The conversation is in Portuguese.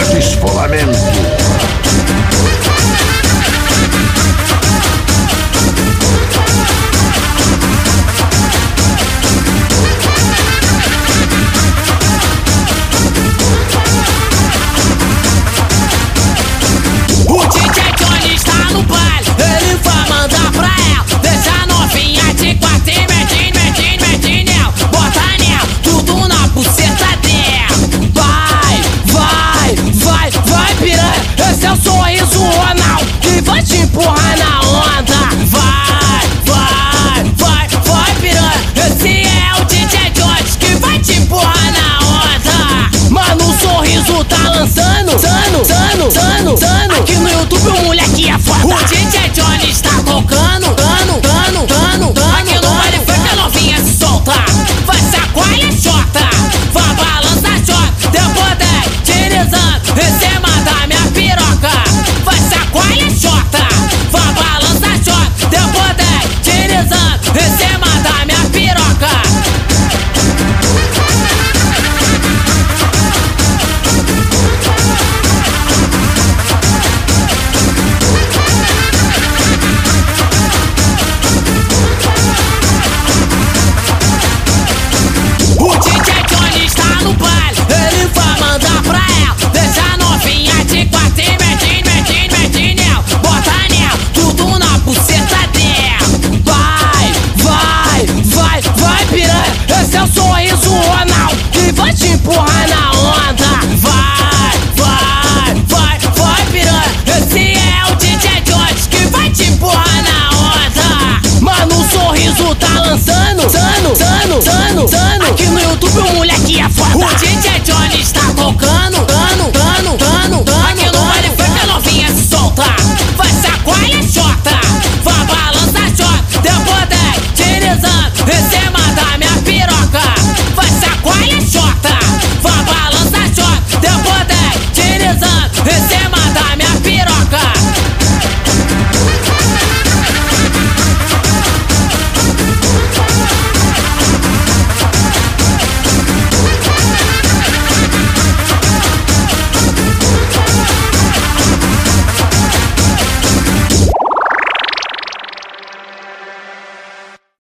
contra que. Vai pirar, esse é o sorriso Tano, Tano, aqui no YouTube o moleque é foda.